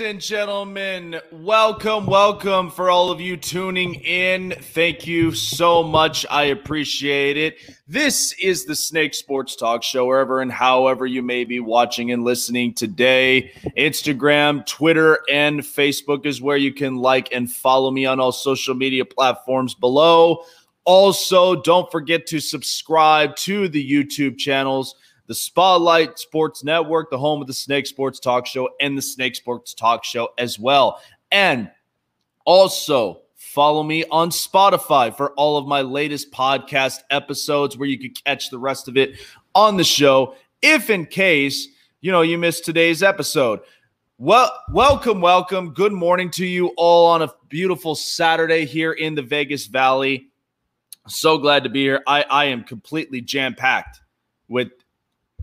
and gentlemen, welcome, welcome for all of you tuning in. Thank you so much. I appreciate it. This is the Snake Sports Talk Show, wherever and however you may be watching and listening today. Instagram, Twitter, and Facebook is where you can like and follow me on all social media platforms below. Also, don't forget to subscribe to the YouTube channels the Spotlight Sports Network, the home of the Snake Sports Talk Show, and the Snake Sports Talk Show as well. And also, follow me on Spotify for all of my latest podcast episodes where you could catch the rest of it on the show if in case you know you missed today's episode. Well welcome welcome. Good morning to you all on a beautiful saturday here in the vegas valley. So glad to be here. I i am completely jam packed with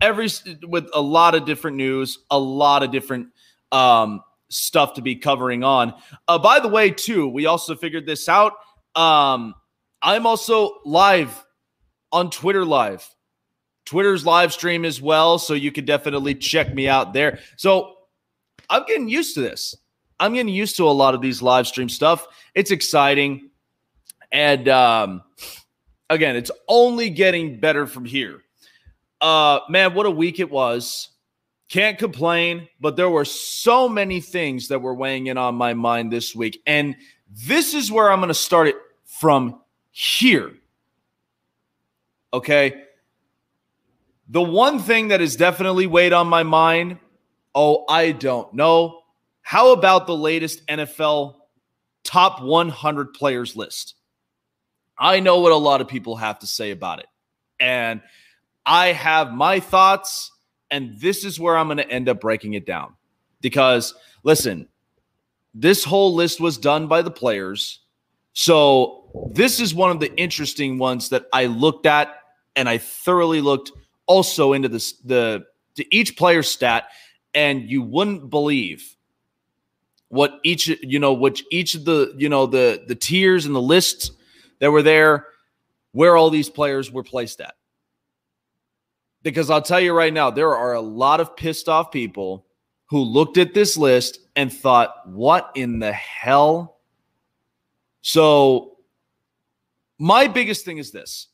every with a lot of different news, a lot of different um, stuff to be covering on. Uh, by the way, too, we also figured this out. Um, I'm also live on Twitter Live. Twitter's live stream as well, so you could definitely check me out there. So I'm getting used to this. I'm getting used to a lot of these live stream stuff. It's exciting, and um, again, it's only getting better from here. Uh, man, what a week it was. Can't complain, but there were so many things that were weighing in on my mind this week. And this is where I'm going to start it from here. Okay. The one thing that has definitely weighed on my mind oh, I don't know. How about the latest NFL top 100 players list? I know what a lot of people have to say about it. And I have my thoughts, and this is where I'm going to end up breaking it down. Because listen, this whole list was done by the players. So this is one of the interesting ones that I looked at, and I thoroughly looked also into this the to each player stat, and you wouldn't believe what each you know which each of the you know the the tiers and the lists that were there where all these players were placed at because I'll tell you right now, there are a lot of pissed off people who looked at this list and thought, what in the hell? So, my biggest thing is this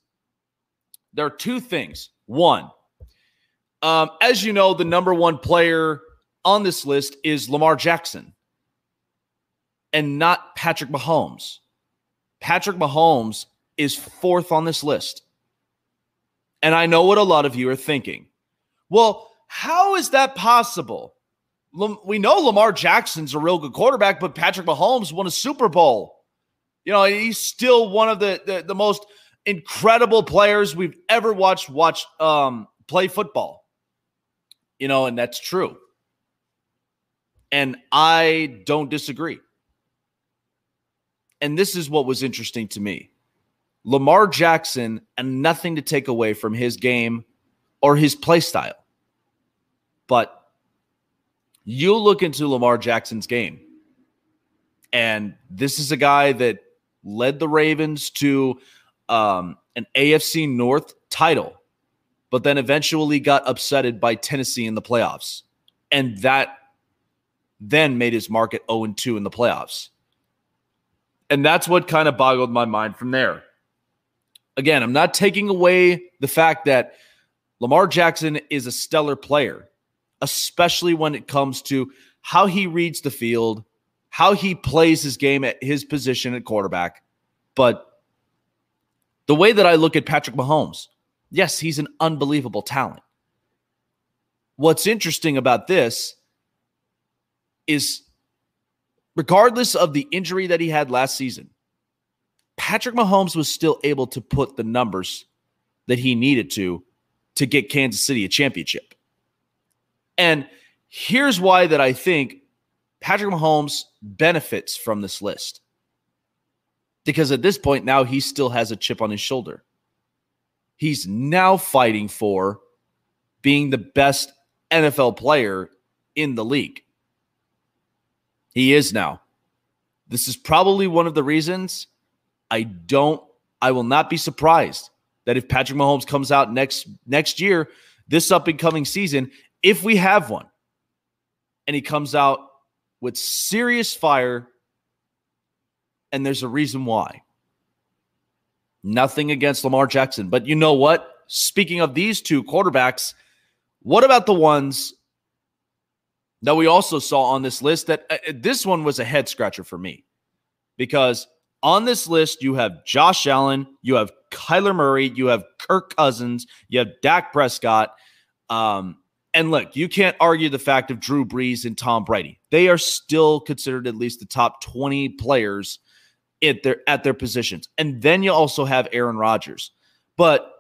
there are two things. One, um, as you know, the number one player on this list is Lamar Jackson and not Patrick Mahomes. Patrick Mahomes is fourth on this list. And I know what a lot of you are thinking. Well, how is that possible? We know Lamar Jackson's a real good quarterback, but Patrick Mahomes won a Super Bowl. You know, he's still one of the the, the most incredible players we've ever watched watch um, play football. You know, and that's true. And I don't disagree. And this is what was interesting to me. Lamar Jackson and nothing to take away from his game or his play style. But you look into Lamar Jackson's game, and this is a guy that led the Ravens to um, an AFC North title, but then eventually got upsetted by Tennessee in the playoffs. And that then made his market 0 2 in the playoffs. And that's what kind of boggled my mind from there again, I'm not taking away the fact that Lamar Jackson is a stellar player, especially when it comes to how he reads the field, how he plays his game at his position at quarterback. But the way that I look at Patrick Mahomes, yes, he's an unbelievable talent. What's interesting about this is regardless of the injury that he had last season, Patrick Mahomes was still able to put the numbers that he needed to to get Kansas City a championship. And here's why that I think Patrick Mahomes benefits from this list. Because at this point now he still has a chip on his shoulder. He's now fighting for being the best NFL player in the league. He is now. This is probably one of the reasons I don't, I will not be surprised that if Patrick Mahomes comes out next next year, this up and coming season, if we have one, and he comes out with serious fire, and there's a reason why. Nothing against Lamar Jackson, but you know what? Speaking of these two quarterbacks, what about the ones that we also saw on this list? That uh, this one was a head scratcher for me because on this list, you have Josh Allen, you have Kyler Murray, you have Kirk Cousins, you have Dak Prescott. Um, and look, you can't argue the fact of Drew Brees and Tom Brady. They are still considered at least the top 20 players at their at their positions. And then you also have Aaron Rodgers. But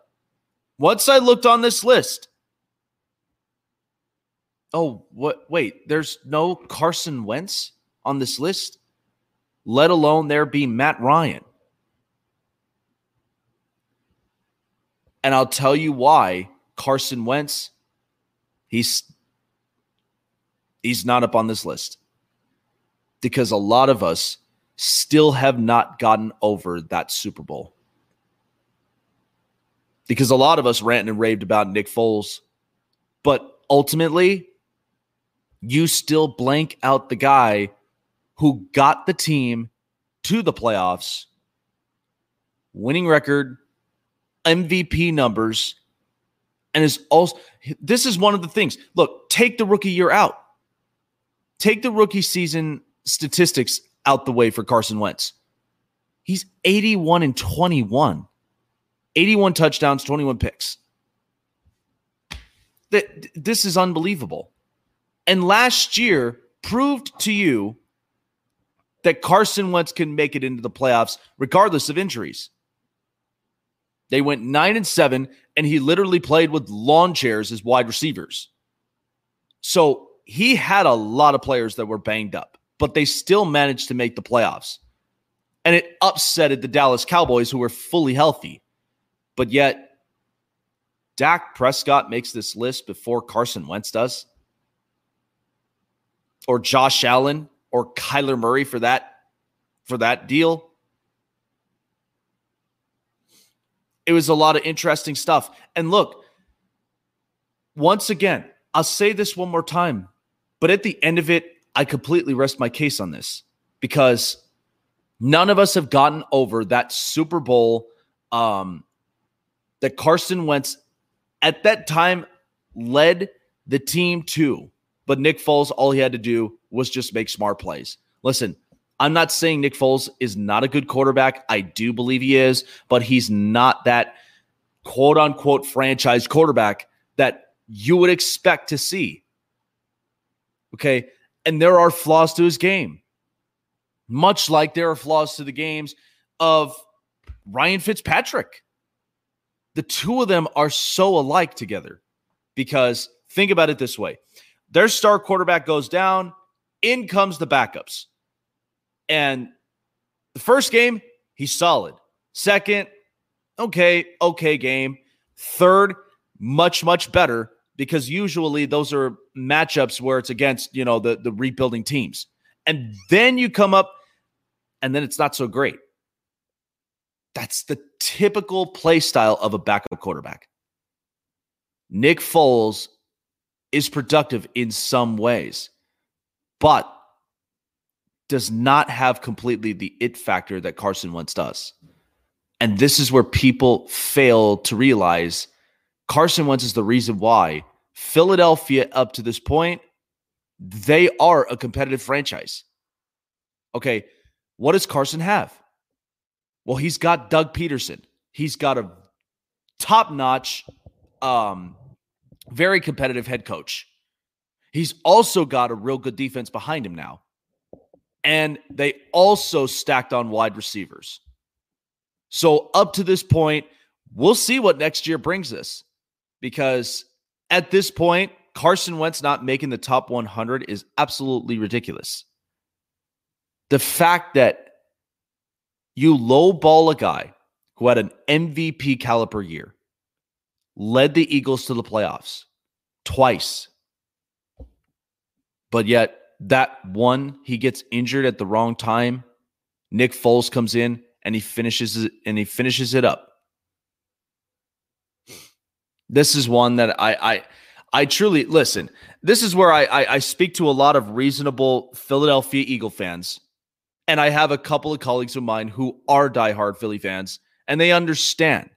once I looked on this list, oh, what wait, there's no Carson Wentz on this list? Let alone there be Matt Ryan. And I'll tell you why Carson Wentz, he's he's not up on this list. Because a lot of us still have not gotten over that Super Bowl. Because a lot of us ranted and raved about Nick Foles, but ultimately, you still blank out the guy who got the team to the playoffs, winning record, MVP numbers, and is also this is one of the things. Look, take the rookie year out. Take the rookie season statistics out the way for Carson Wentz. He's 81 and 21. 81 touchdowns, 21 picks. That this is unbelievable. And last year proved to you that Carson Wentz can make it into the playoffs regardless of injuries. They went nine and seven, and he literally played with lawn chairs as wide receivers. So he had a lot of players that were banged up, but they still managed to make the playoffs. And it upsetted the Dallas Cowboys, who were fully healthy. But yet, Dak Prescott makes this list before Carson Wentz does. Or Josh Allen, or Kyler Murray for that for that deal. It was a lot of interesting stuff. And look, once again, I'll say this one more time, but at the end of it, I completely rest my case on this because none of us have gotten over that Super Bowl um, that Carson Wentz at that time led the team to. But Nick Foles, all he had to do was just make smart plays. Listen, I'm not saying Nick Foles is not a good quarterback. I do believe he is, but he's not that quote unquote franchise quarterback that you would expect to see. Okay. And there are flaws to his game, much like there are flaws to the games of Ryan Fitzpatrick. The two of them are so alike together because think about it this way their star quarterback goes down, in comes the backups. And the first game, he's solid. Second, okay, okay game. Third, much, much better because usually those are matchups where it's against, you know, the, the rebuilding teams. And then you come up and then it's not so great. That's the typical play style of a backup quarterback. Nick Foles is productive in some ways, but does not have completely the it factor that Carson Wentz does. And this is where people fail to realize Carson Wentz is the reason why Philadelphia, up to this point, they are a competitive franchise. Okay, what does Carson have? Well, he's got Doug Pederson. He's got a top notch um, very competitive head coach. He's also got a real good defense behind him now. And they also stacked on wide receivers. So, up to this point, we'll see what next year brings us because at this point, Carson Wentz not making the top 100 is absolutely ridiculous. The fact that you lowball a guy who had an MVP caliber year, led the Eagles to the playoffs twice. But yet, that one, he gets injured at the wrong time. Nick Foles comes in and he finishes it and he finishes it up. This is one that I I I truly listen. This is where I, I, I speak to a lot of reasonable Philadelphia Eagle fans, and I have a couple of colleagues of mine who are diehard Philly fans, and they understand.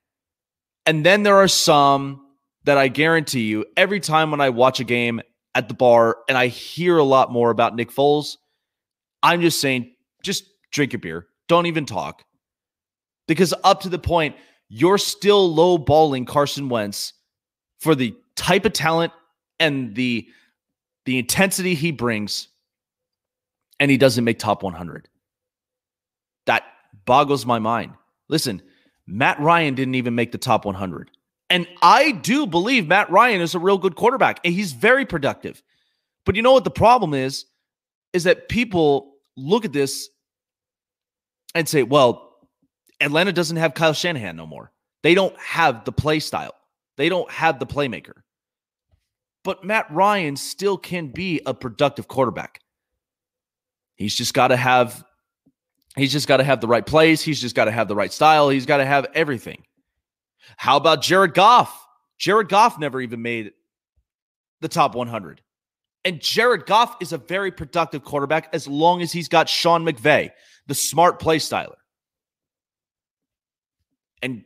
And then there are some that I guarantee you, every time when I watch a game at the bar and I hear a lot more about Nick Foles, I'm just saying, just drink your beer. Don't even talk. Because up to the point, you're still low balling Carson Wentz for the type of talent and the the intensity he brings and he doesn't make top 100 that boggles my mind listen matt ryan didn't even make the top 100 and i do believe matt ryan is a real good quarterback and he's very productive but you know what the problem is is that people look at this and say well Atlanta doesn't have Kyle Shanahan no more. They don't have the play style. They don't have the playmaker. But Matt Ryan still can be a productive quarterback. He's just got to have he's just got to have the right plays, he's just got to have the right style, he's got to have everything. How about Jared Goff? Jared Goff never even made the top 100. And Jared Goff is a very productive quarterback as long as he's got Sean McVay, the smart play styler. And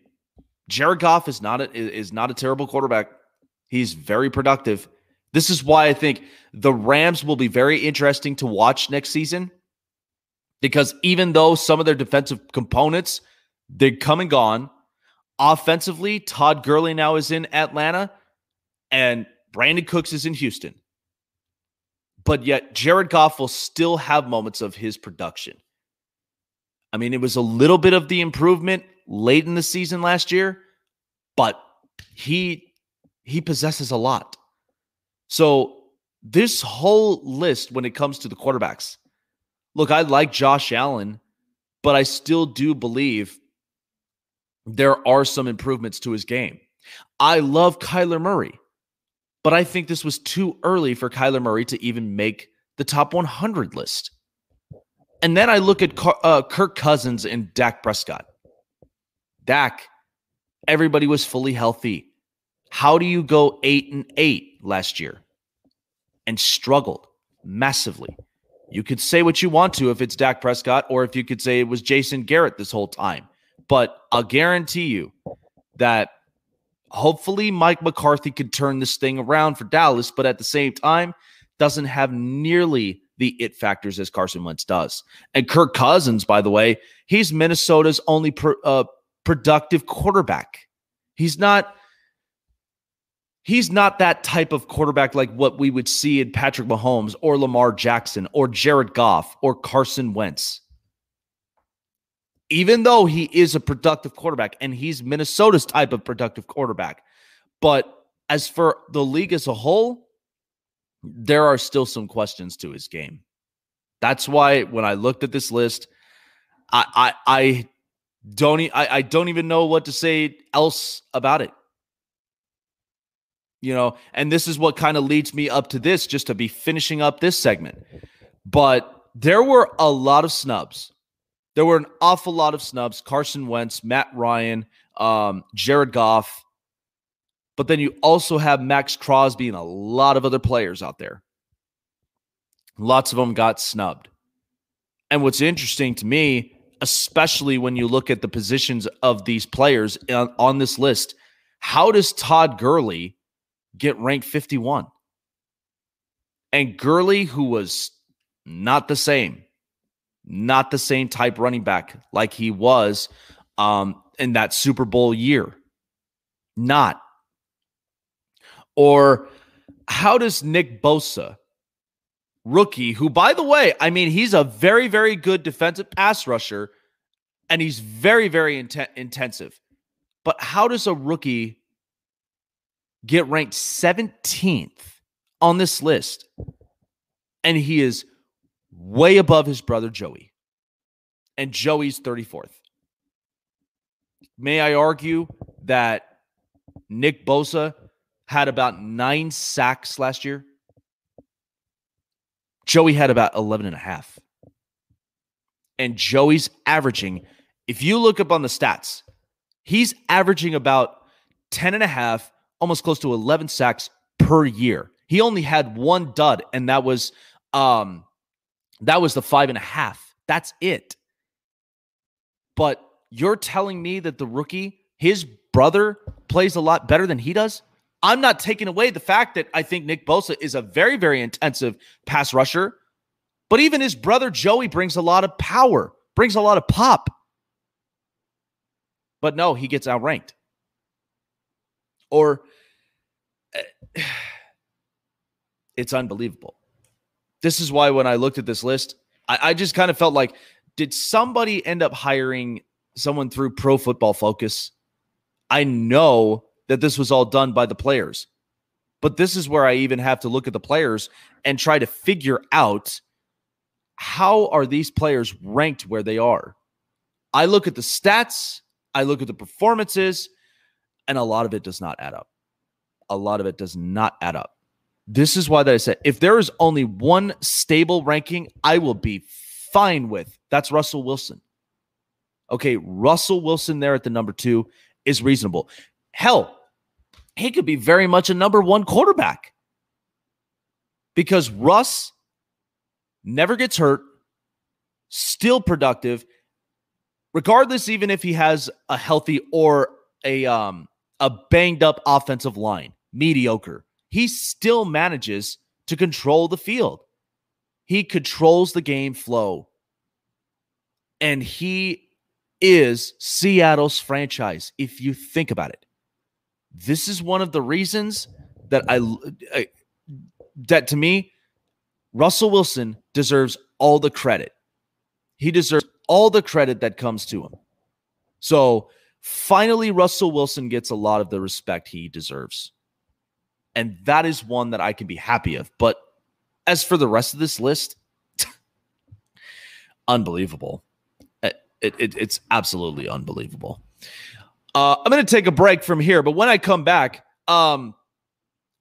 Jared Goff is not a, is not a terrible quarterback. He's very productive. This is why I think the Rams will be very interesting to watch next season because even though some of their defensive components they come and gone, offensively, Todd Gurley now is in Atlanta and Brandin Cooks is in Houston. But yet Jared Goff will still have moments of his production. I mean, it was a little bit of the improvement late in the season last year, but he he possesses a lot. So this whole list when it comes to the quarterbacks. Look, I like Josh Allen, but I still do believe there are some improvements to his game. I love Kyler Murray, but I think this was too early for Kyler Murray to even make the top 100 list. And then I look at uh, Kirk Cousins and Dak Prescott. Dak, everybody was fully healthy. How do you go eight and eight last year and struggled massively? You could say what you want to if it's Dak Prescott, or if you could say it was Jason Garrett this whole time. But I'll guarantee you that hopefully Mike McCarthy could turn this thing around for Dallas, but at the same time, doesn't have nearly the it factors as Carson Wentz does. And Kirk Cousins, by the way, he's Minnesota's only uh, productive quarterback. He's not he's not that type of quarterback like what we would see in Patrick Mahomes or Lamar Jackson or Jared Goff or Carson Wentz. Even though he is a productive quarterback and he's Minnesota's type of productive quarterback. But as for the league as a whole, there are still some questions to his game. That's why when I looked at this list, I I, I don't I, I don't even know what to say else about it. You know, and this is what kind of leads me up to this, just to be finishing up this segment. But there were a lot of snubs. There were an awful lot of snubs. Carson Wentz, Matt Ryan, um, Jared Goff. But then you also have Maxx Crosby and a lot of other players out there. Lots of them got snubbed. And what's interesting to me especially when you look at the positions of these players on, on this list. How does Todd Gurley get ranked 51? And Gurley, who was not the same, not the same type running back like he was um, in that Super Bowl year. Not. Or how does Nick Bosa rookie, who, by the way, I mean, he's a very, very good defensive pass rusher and he's very, very int- intensive. But how does a rookie get ranked 17th on this list? And he is way above his brother Joey. And Joey's 34th. May I argue that Nick Bosa had about nine sacks last year? Joey had about 11 and a half. And Joey's averaging, if you look up on the stats, he's averaging about 10 and a half, almost close to 11 sacks per year. He only had one dud, and that was um that was the five and a half. That's it. But you're telling me that the rookie, his brother, plays a lot better than he does? I'm not taking away the fact that I think Nick Bosa is a very, very intensive pass rusher, but even his brother Joey brings a lot of power, brings a lot of pop. But no, he gets outranked. Or it's unbelievable. This is why when I looked at this list, I, I just kind of felt like, did somebody end up hiring someone through Pro Football Focus? I know that this was all done by the players, but this is where I even have to look at the players and try to figure out how are these players ranked where they are. I look at the stats, I look at the performances, and a lot of it does not add up. A lot of it does not add up. This is why that I said if there is only one stable ranking, I will be fine with. That's Russell Wilson. Okay, Russell Wilson there at the number two is reasonable. Hell, he could be very much a number one quarterback because Russ never gets hurt, still productive, regardless, even if he has a healthy or a um a banged up offensive line, mediocre he still manages to control the field. He controls the game flow. And he is Seattle's franchise, if you think about it. This is one of the reasons that I, I that to me, Russell Wilson deserves all the credit. He deserves all the credit that comes to him. So finally, Russell Wilson gets a lot of the respect he deserves. And that is one that I can be happy of. But as for the rest of this list, unbelievable. It, it, it's absolutely unbelievable. Uh, I'm going to take a break from here, but when I come back, um,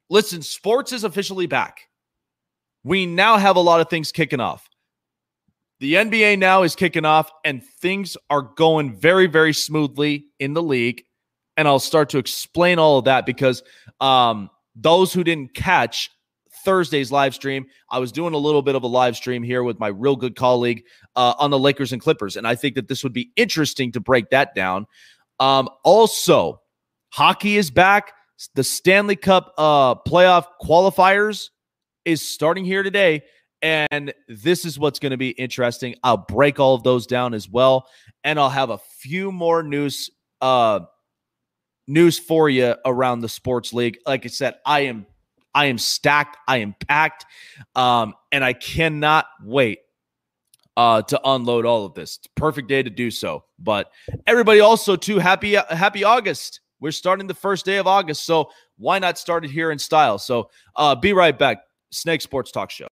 listen, sports is officially back. We now have a lot of things kicking off. The NBA now is kicking off, and things are going very, very smoothly in the league. And I'll start to explain all of that because um, those who didn't catch Thursday's live stream, I was doing a little bit of a live stream here with my real good colleague uh, on the Lakers and Clippers. And I think that this would be interesting to break that down. Um, also, hockey is back. The Stanley Cup uh, playoff qualifiers is starting here today. And this is what's going to be interesting. I'll break all of those down as well. And I'll have a few more news uh, news for you around the sports league. Like I said, I am I am stacked. I am packed, um, and I cannot wait uh, to unload all of this. It's perfect day to do so. But everybody also too happy happy August. We're starting the first day of August, so why not start it here in style? So uh, be right back. Snake Sports Talk Show.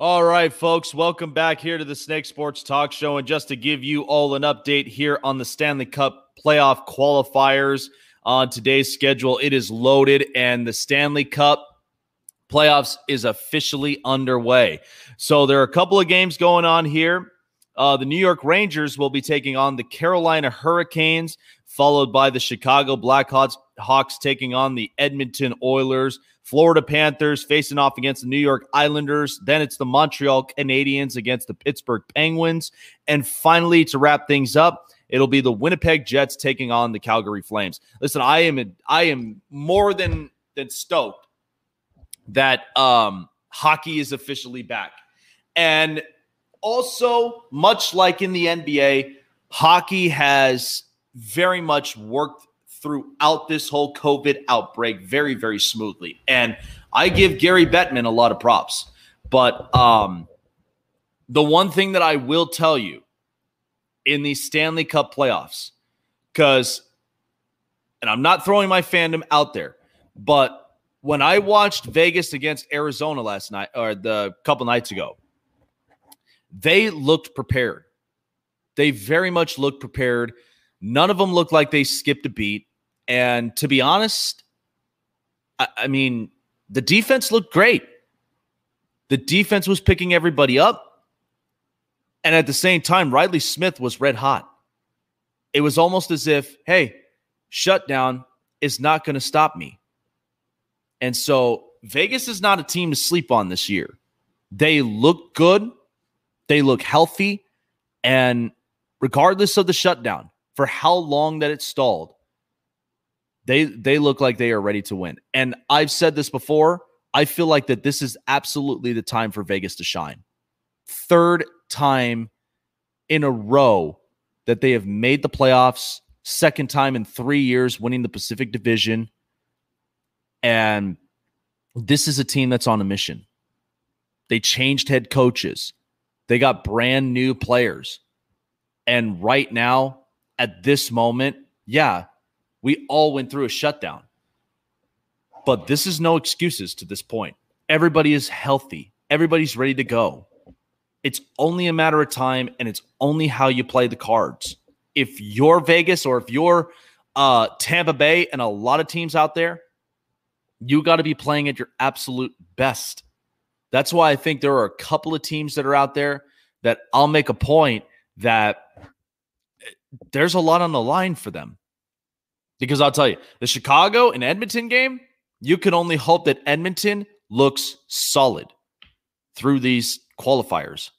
All right, folks, welcome back here to the Snake Sports Talk Show. And just to give you all an update here on the Stanley Cup playoff qualifiers on today's schedule, it is loaded, and the Stanley Cup playoffs is officially underway. So there are a couple of games going on here. Uh, the New York Rangers will be taking on the Carolina Hurricanes, followed by the Chicago Blackhawks Hawks taking on the Edmonton Oilers. Florida Panthers facing off against the New York Islanders. Then it's the Montreal Canadiens against the Pittsburgh Penguins. And finally, to wrap things up, it'll be the Winnipeg Jets taking on the Calgary Flames. Listen, I am I am more than than stoked that um, hockey is officially back. And also, much like in the NBA, hockey has very much worked throughout this whole COVID outbreak very, very smoothly. And I give Gary Bettman a lot of props. But um, the one thing that I will tell you in the Stanley Cup playoffs, because, and I'm not throwing my fandom out there, but when I watched Vegas against Arizona last night or the couple nights ago, they looked prepared. They very much looked prepared. None of them looked like they skipped a beat. And to be honest, I, I mean, the defense looked great. The defense was picking everybody up. And at the same time, Reilly Smith was red hot. It was almost as if, hey, shutdown is not going to stop me. And so Vegas is not a team to sleep on this year. They look good, they look healthy, and regardless of the shutdown, for how long that it stalled, they they look like they are ready to win. And I've said this before, I feel like that this is absolutely the time for Vegas to shine. Third time in a row that they have made the playoffs, second time in 3 years winning the Pacific Division. And this is a team that's on a mission. They changed head coaches. They got brand new players. And right now, at this moment, yeah, we all went through a shutdown. But this is no excuses to this point. Everybody is healthy, everybody's ready to go. It's only a matter of time, and it's only how you play the cards. If you're Vegas or if you're uh, Tampa Bay and a lot of teams out there, you got to be playing at your absolute best. That's why I think there are a couple of teams that are out there that I'll make a point that eh, there's a lot on the line for them. Because I'll tell you, the Chicago and Edmonton game, you can only hope that Edmonton looks solid through these qualifiers.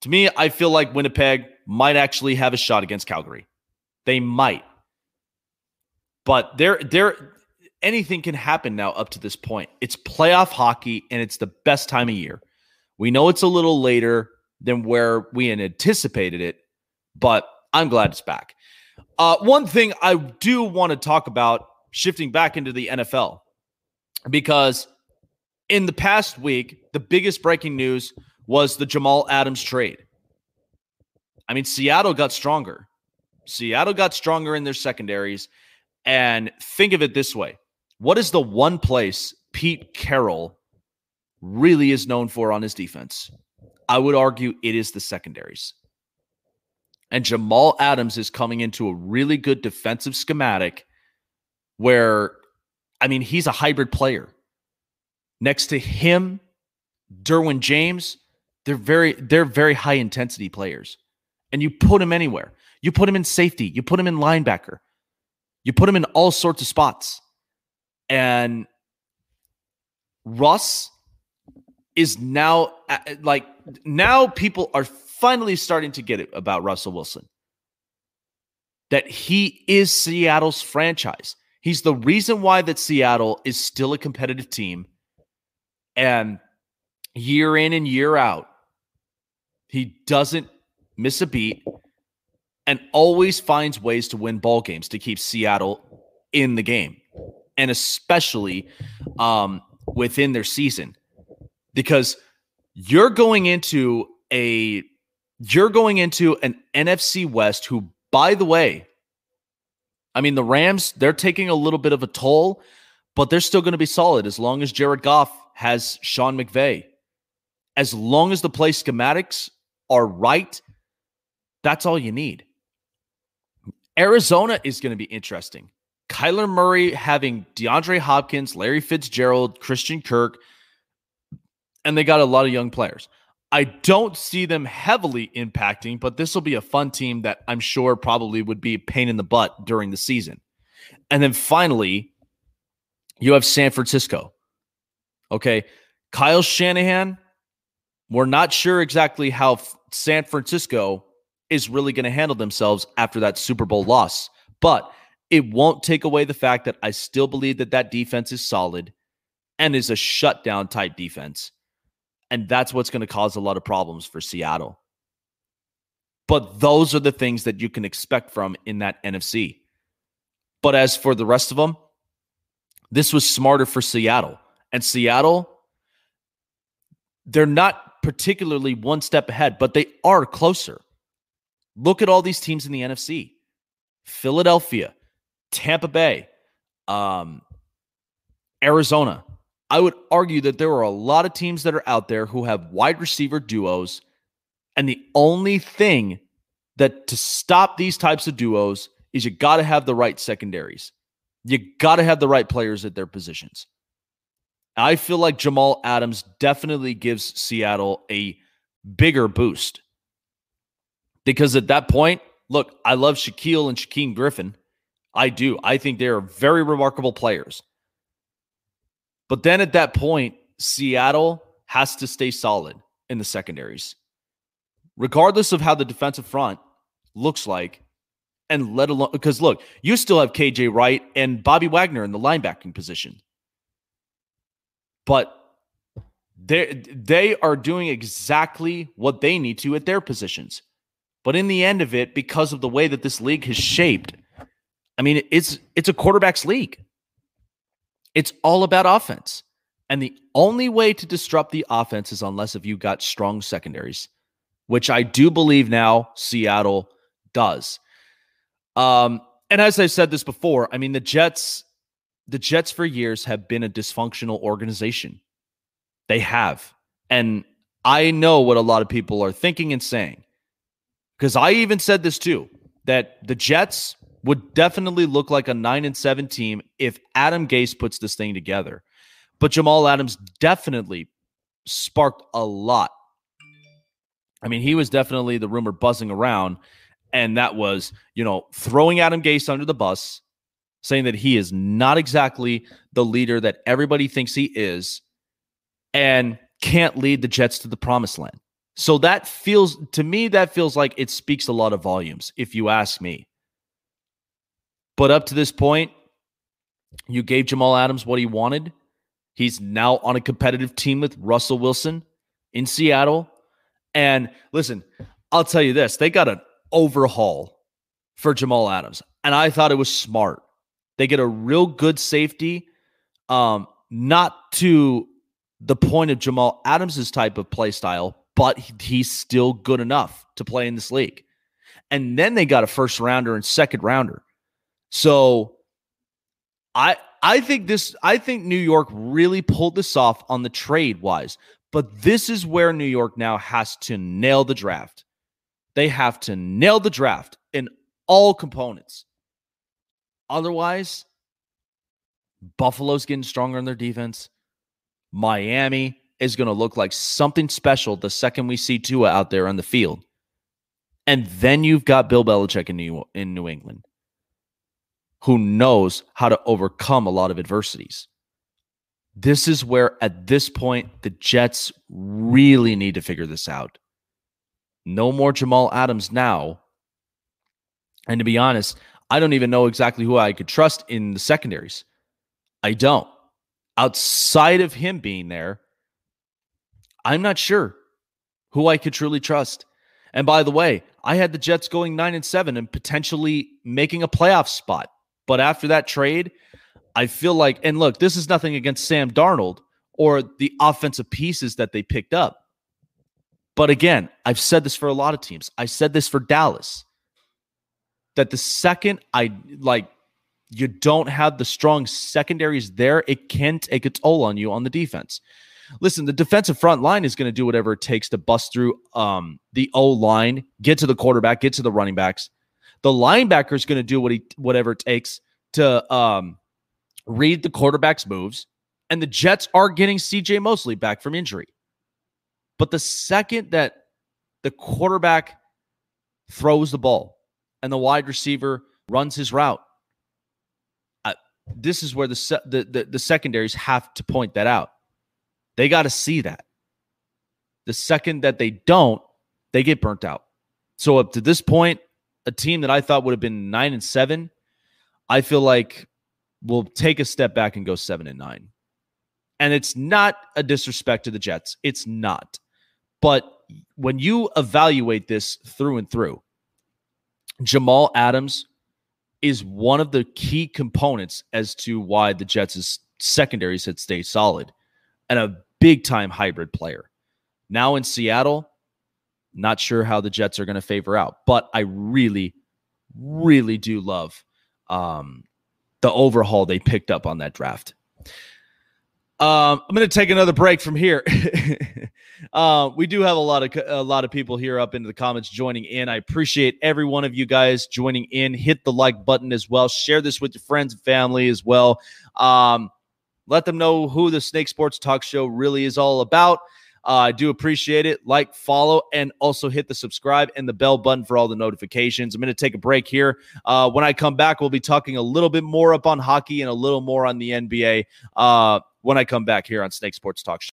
To me, I feel like Winnipeg might actually have a shot against Calgary. They might. But there there anything can happen now up to this point. It's playoff hockey and it's the best time of year. We know it's a little later than where we had anticipated it, but I'm glad it's back. Uh, one thing I do want to talk about shifting back into the NFL because in the past week, the biggest breaking news was the Jamal Adams trade. I mean, Seattle got stronger. Seattle got stronger in their secondaries. And think of it this way what is the one place Pete Carroll really is known for on his defense? I would argue it is the secondaries. And Jamal Adams is coming into a really good defensive schematic where, I mean, he's a hybrid player. Next to him, Derwin James, they're very, they're very high intensity players. And you put him anywhere. You put him in safety, you put him in linebacker, you put him in all sorts of spots. And Russ is now uh, like now people are finally starting to get it about Russell Wilson. That he is Seattle's franchise. He's the reason why that Seattle is still a competitive team. And year in and year out, he doesn't miss a beat and always finds ways to win ball games to keep Seattle in the game. And especially um, within their season. Because you're going into a you're going into an NFC West who, by the way, I mean, the Rams, they're taking a little bit of a toll, but they're still going to be solid as long as Jared Goff has Sean McVay. as long as the play schematics are right, that's all you need. Arizona is going to be interesting. Kyler Murray having DeAndre Hopkins, Larry Fitzgerald, Christian Kirk, and they got a lot of young players. I don't see them heavily impacting, but this will be a fun team that I'm sure probably would be a pain in the butt during the season. And then finally, you have San Francisco. Okay. Kyle Shanahan, we're not sure exactly how San Francisco is really going to handle themselves after that Super Bowl loss, but it won't take away the fact that I still believe that that defense is solid and is a shutdown type defense. And that's what's going to cause a lot of problems for Seattle. But those are the things that you can expect from in that NFC. But as for the rest of them, this was smarter for Seattle. And Seattle, they're not particularly one step ahead, but they are closer. Look at all these teams in the NFC Philadelphia, Tampa Bay, um, Arizona. I would argue that there are a lot of teams that are out there who have wide receiver duos. And the only thing that to stop these types of duos is you got to have the right secondaries. You got to have the right players at their positions. I feel like Jamal Adams definitely gives Seattle a bigger boost. Because at that point, look, I love Shaquill and Shaquem Griffin. I do. I think they are very remarkable players. But then at that point, Seattle has to stay solid in the secondaries. Regardless of how the defensive front looks like, and let alone because look, you still have KJ Wright and Bobby Wagner in the linebacking position. But they they are doing exactly what they need to at their positions. But in the end of it, because of the way that this league has shaped, I mean, it's it's a quarterback's league. It's all about offense. And the only way to disrupt the offense is unless if you got strong secondaries, which I do believe now Seattle does. Um, and as I said this before, I mean the Jets, the Jets for years have been a dysfunctional organization. They have. And I know what a lot of people are thinking and saying. Because I even said this too, that the Jets would definitely look like a nine and seven team if Adam Gase puts this thing together. But Jamal Adams definitely sparked a lot. I mean, he was definitely the rumor buzzing around, and that was, you know, throwing Adam Gase under the bus, saying that he is not exactly the leader that everybody thinks he is, and can't lead the Jets to the promised land. So that feels to me that feels like it speaks a lot of volumes, if you ask me. But up to this point, you gave Jamal Adams what he wanted. He's now on a competitive team with Russell Wilson in Seattle. And listen, I'll tell you this they got an overhaul for Jamal Adams. And I thought it was smart. They get a real good safety, um, not to the point of Jamal Adams's type of play style, but he's still good enough to play in this league. And then they got a first rounder and second rounder. So I I think this I think New York really pulled this off on the trade wise. But this is where New York now has to nail the draft. They have to nail the draft in all components. Otherwise, Buffalo's getting stronger in their defense. Miami is going to look like something special the second we see Tua out there on the field. And then you've got Bill Belichick in New, in New England who knows how to overcome a lot of adversities. This is where, at this point, the Jets really need to figure this out. No more Jamal Adams now. And to be honest, I don't even know exactly who I could trust in the secondaries. I don't. Outside of him being there, I'm not sure who I could truly trust. And by the way, I had the Jets going 9 and 7 and potentially making a playoff spot. But after that trade, I feel like, and look, this is nothing against Sam Darnold or the offensive pieces that they picked up. But again, I've said this for a lot of teams. I said this for Dallas that the second I like you don't have the strong secondaries there, it can take a toll on you on the defense. listen, the defensive front line is going to do whatever it takes to bust through um, the O line, get to the quarterback, get to the running backs. The linebacker is going to do what he whatever it takes to um, read the quarterback's moves. And the Jets are getting CJ Mosley back from injury. But the second that the quarterback throws the ball and the wide receiver runs his route, uh, this is where the, se- the, the the secondaries have to point that out. They got to see that. The second that they don't, they get burnt out. So up to this point, a team that I thought would have been nine and seven, I feel like will take a step back and go seven and nine. And it's not a disrespect to the Jets. It's not. But when you evaluate this through and through, Jamal Adams is one of the key components as to why the Jets' secondaries had stayed solid and a big time hybrid player. Now in Seattle, not sure how the Jets are going to favor out, but I really, really do love um, the overhaul they picked up on that draft. Um, I'm going to take another break from here. uh, we do have a lot of a lot of people here up into the comments joining in. I appreciate every one of you guys joining in. Hit the like button as well. Share this with your friends and family as well. Um, let them know who the Snake Sports Talk Show really is all about. Uh, I do appreciate it. Like, follow, and also hit the subscribe and the bell button for all the notifications. I'm going to take a break here. Uh, when I come back, we'll be talking a little bit more up on hockey and a little more on the NBA uh, when I come back here on Snake Sports Talk Show.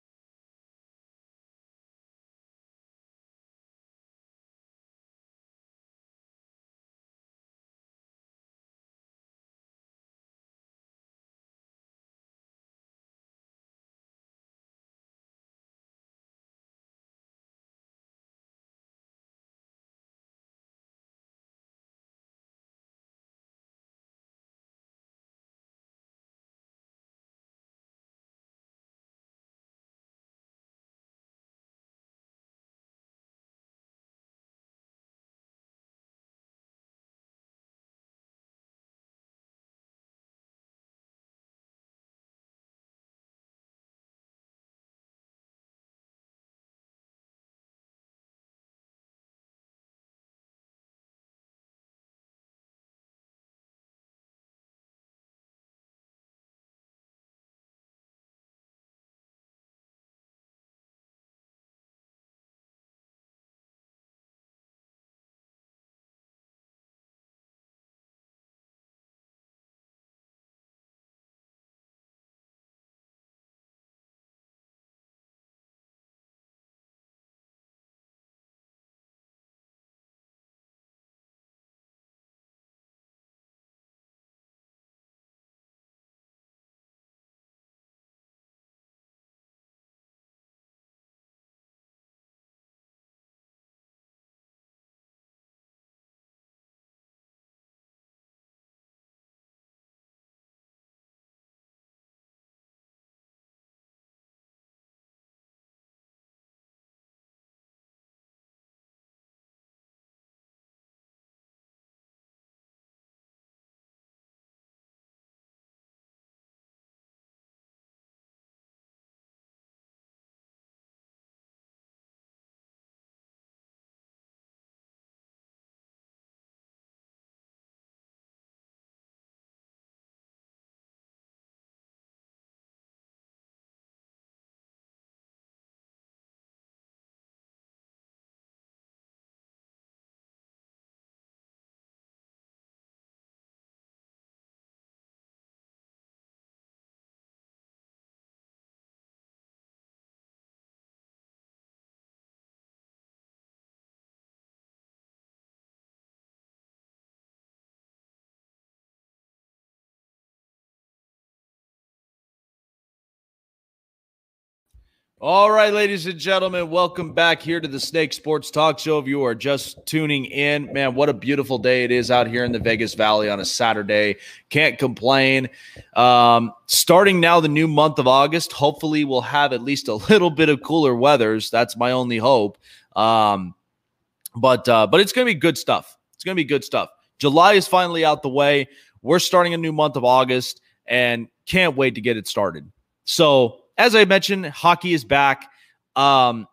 All right, ladies and gentlemen, welcome back here to the Snake Sports Talk Show. If you are just tuning in, man, what a beautiful day it is out here in the Vegas Valley on a Saturday. Can't complain. Um, starting now, the new month of August, hopefully, we'll have at least a little bit of cooler weathers. That's my only hope. Um, but uh, but it's to be good stuff. It's to be good stuff. July is finally out the way. We're starting a new month of August and can't wait to get it started. So as I mentioned, hockey is back. Um,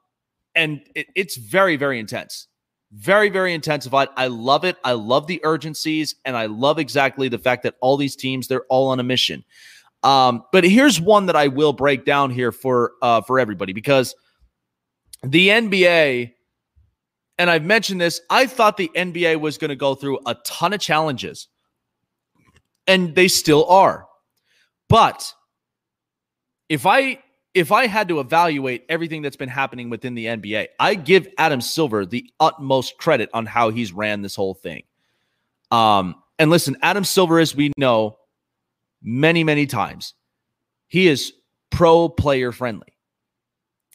and it, it's very, very intense. Very, very intensified. I love it. I love the urgencies, and I love exactly the fact that all these teams, they're all on a mission. Um, but here's one that I will break down here for uh for everybody because the NBA, and I've mentioned this, I thought the NBA was going to go through a ton of challenges. And they still are. But if I if I had to evaluate everything that's been happening within the NBA, I give Adam Silver the utmost credit on how he's ran this whole thing. Um, and listen, Adam Silver, as we know many, many times, he is pro player friendly.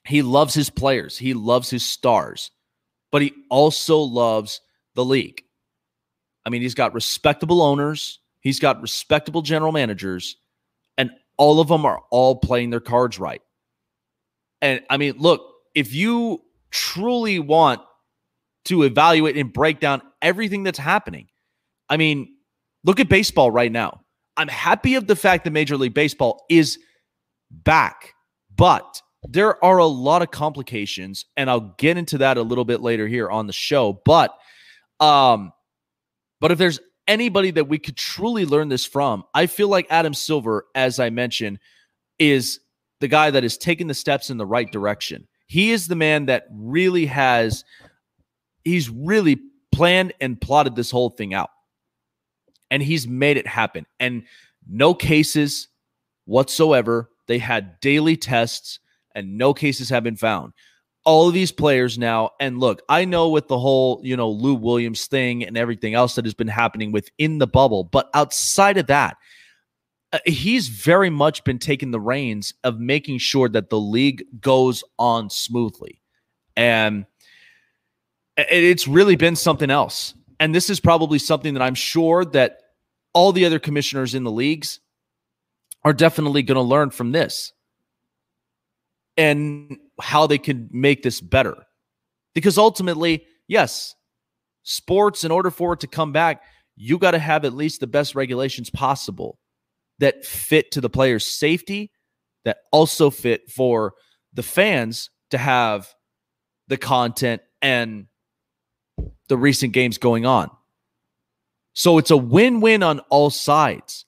He loves his players, he loves his stars, but he also loves the league. I mean, he's got respectable owners, he's got respectable general managers, all of them are all playing their cards right. And I mean, look, if you truly want to evaluate and break down everything that's happening, I mean, look at baseball right now. I'm happy of the fact that Major League Baseball is back, but there are a lot of complications, and I'll get into that a little bit later here on the show. But, um, but if there's anybody that we could truly learn this from, I feel like Adam Silver, as I mentioned, is the guy that is taking the steps in the right direction. He is the man that really has, he's really planned and plotted this whole thing out. And he's made it happen. And no cases whatsoever. They had daily tests and no cases have been found. All of these players now, and look, I know with the whole, you know, Lou Williams thing and everything else that has been happening within the bubble, but outside of that, uh, he's very much been taking the reins of making sure that the league goes on smoothly. And it's really been something else. And this is probably something that I'm sure that all the other commissioners in the leagues are definitely going to learn from this and how they can make this better. Because ultimately, yes, sports, in order for it to come back, you got to have at least the best regulations possible that fit to the player's safety, that also fit for the fans to have the content and the recent games going on. So it's a win win on all sides.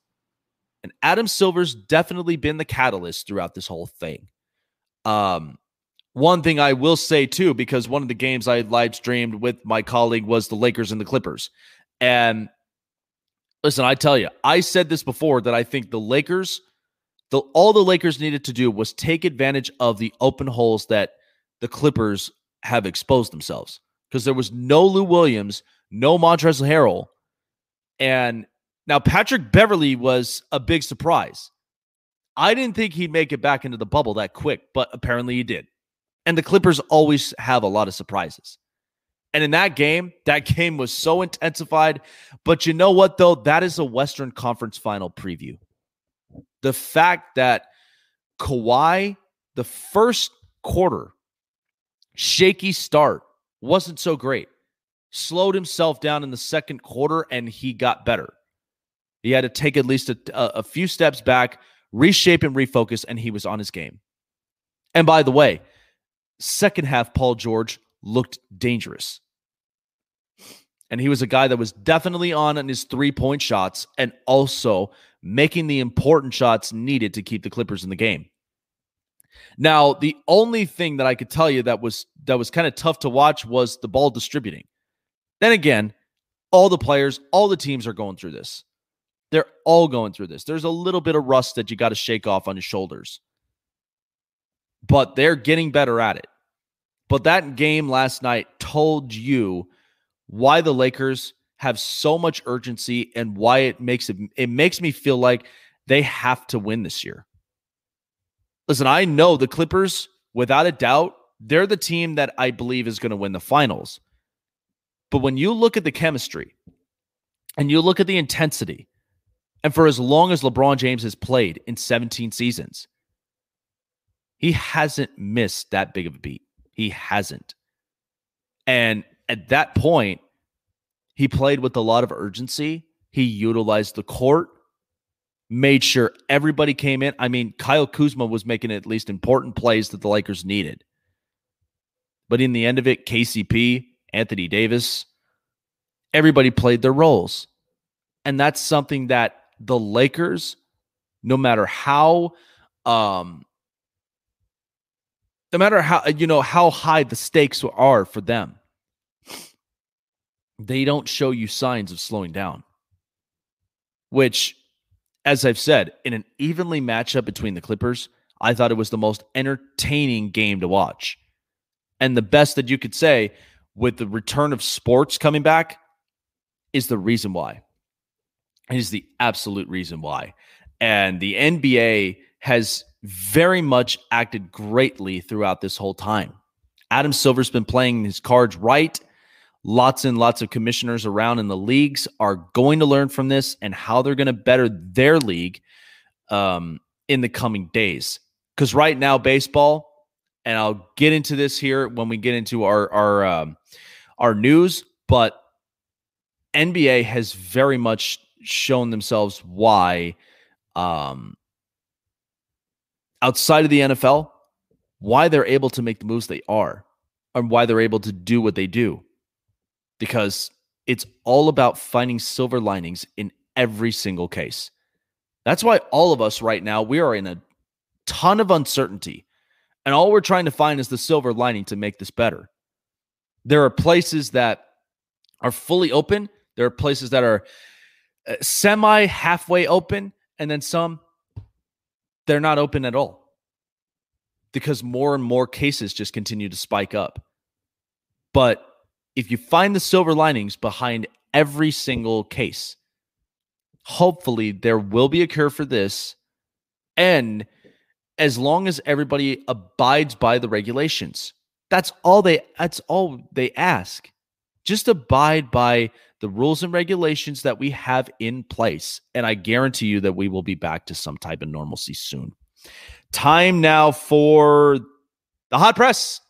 And Adam Silver's definitely been the catalyst throughout this whole thing. Um, one thing I will say too, because one of the games I live streamed with my colleague was the Lakers and the Clippers. And listen, I tell you, I said this before that I think the Lakers, the all the Lakers needed to do was take advantage of the open holes that the Clippers have exposed themselves. Because there was no Lou Williams, no Montrezl Harrell. And now Patrick Beverley was a big surprise. I didn't think he'd make it back into the bubble that quick, but apparently he did. And the Clippers always have a lot of surprises. And in that game, that game was so intensified. But you know what, though? That is a Western Conference final preview. The fact that Kawhi, the first quarter, shaky start, wasn't so great. Slowed himself down in the second quarter and he got better. He had to take at least a, a, few steps back, reshape and refocus, and he was on his game. And by the way, second half, Paul George looked dangerous. And he was a guy that was definitely on in his three point shots and also making the important shots needed to keep the Clippers in the game. Now, the only thing that I could tell you that was that was kind of tough to watch was the ball distributing. Then again, all the players, all the teams are going through this. They're all going through this. There's a little bit of rust that you got to shake off on your shoulders. But they're getting better at it. But that game last night told you why the Lakers have so much urgency and why it makes it it makes me feel like they have to win this year. Listen, I know the Clippers without a doubt, they're the team that I believe is going to win the finals. But when you look at the chemistry and you look at the intensity and for as long as LeBron James has played in 17 seasons, he hasn't missed that big of a beat. He hasn't. And at that point, he played with a lot of urgency. He utilized the court. made sure everybody came in. I mean, Kyle Kuzma was making at least important plays that the Lakers needed. But in the end of it, KCP, Anthony Davis, everybody played their roles. And that's something that the Lakers, no matter how um no matter how you know how high the stakes are for them, they don't show you signs of slowing down. Which, as I've said, in an evenly matchup between the Clippers, I thought it was the most entertaining game to watch. And the best that you could say with the return of sports coming back is the reason why. It is the absolute reason why. And the NBA has very much acted greatly throughout this whole time. Adam Silver's been playing his cards right. Lots and lots of commissioners around in the leagues are going to learn from this and how they're going to better their league um, in the coming days. Because right now, baseball, and I'll get into this here when we get into our our um, our news, but NBA has very much shown themselves why um, outside of the NFL, why they're able to make the moves they are and why they're able to do what they do. Because it's all about finding silver linings in every single case. That's why all of us right now, we are in a ton of uncertainty. And all we're trying to find is the silver lining to make this better. There are places that are fully open, there are places that are uh, semi halfway open, and then some they're not open at all because more and more cases just continue to spike up. But if you find the silver linings behind every single case, hopefully there will be a cure for this. And as long as everybody abides by the regulations, that's all they that's all they ask. Just abide by the rules and regulations that we have in place. And I guarantee you that we will be back to some type of normalcy soon. Time now for the hot press.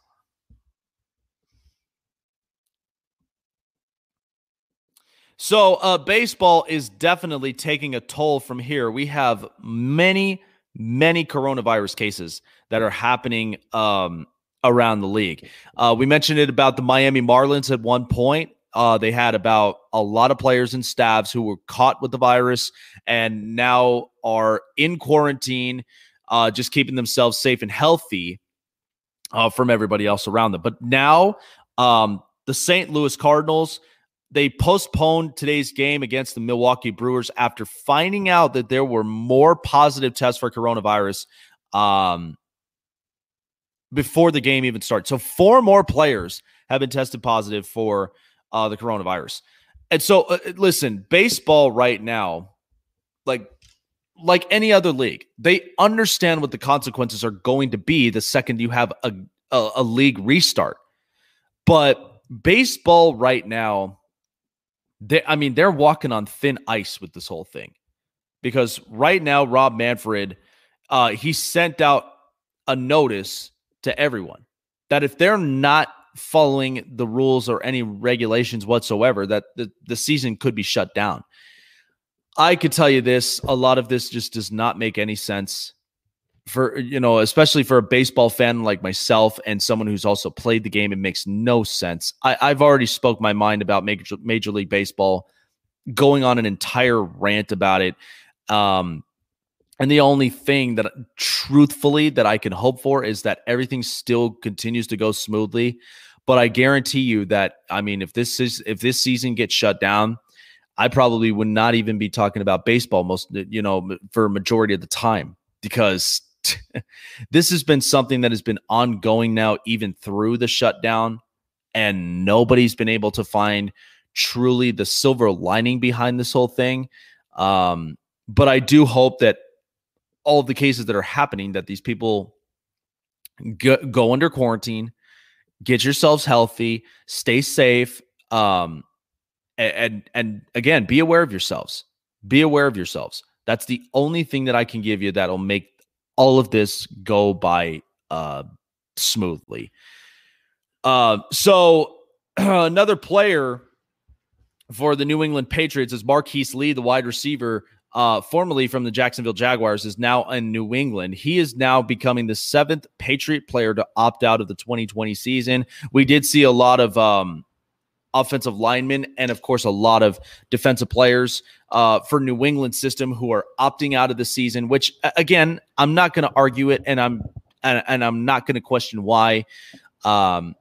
So, uh, baseball is definitely taking a toll from here. We have many, many coronavirus cases that are happening um, around the league. Uh, we mentioned it about the Miami Marlins at one point. Uh, they had about a lot of players and staffs who were caught with the virus and now are in quarantine, uh, just keeping themselves safe and healthy uh, from everybody else around them. But now, um, the St. Louis Cardinals they postponed today's game against the Milwaukee Brewers after finding out that there were more positive tests for coronavirus um, before the game even started. So four more players have been tested positive for uh, the coronavirus. And so, uh, listen, baseball right now, like like any other league, they understand what the consequences are going to be the second you have a, a, a league restart. But baseball right now, they, I mean, they're walking on thin ice with this whole thing because right now, Rob Manfred, uh, he sent out a notice to everyone that if they're not following the rules or any regulations whatsoever, that the, the season could be shut down. I could tell you this a lot of this just does not make any sense for, you know, especially for a baseball fan like myself and someone who's also played the game. It makes no sense. I, I've already spoke my mind about Major, Major League Baseball, going on an entire rant about it. Um, and the only thing that truthfully that I can hope for is that everything still continues to go smoothly. But I guarantee you that I mean, if this is if this season gets shut down, I probably would not even be talking about baseball most you know for a majority of the time because this has been something that has been ongoing now even through the shutdown and nobody's been able to find truly the silver lining behind this whole thing. Um, but i do hope that all of the cases that are happening that these people go, go under quarantine get yourselves healthy, stay safe, um, and and again, be aware of yourselves. Be aware of yourselves. That's the only thing that I can give you that'll make all of this go by uh, smoothly. Uh, so another player for the New England Patriots is Marquise Lee, the wide receiver. Uh, formerly from the Jacksonville Jaguars, is now in New England. He is now becoming the seventh Patriot player to opt out of the 2020 season. We did see a lot of um, offensive linemen and, of course, a lot of defensive players uh, for New England system who are opting out of the season. Which, again, I'm not going to argue it, and I'm and, and I'm not going to question why. Um,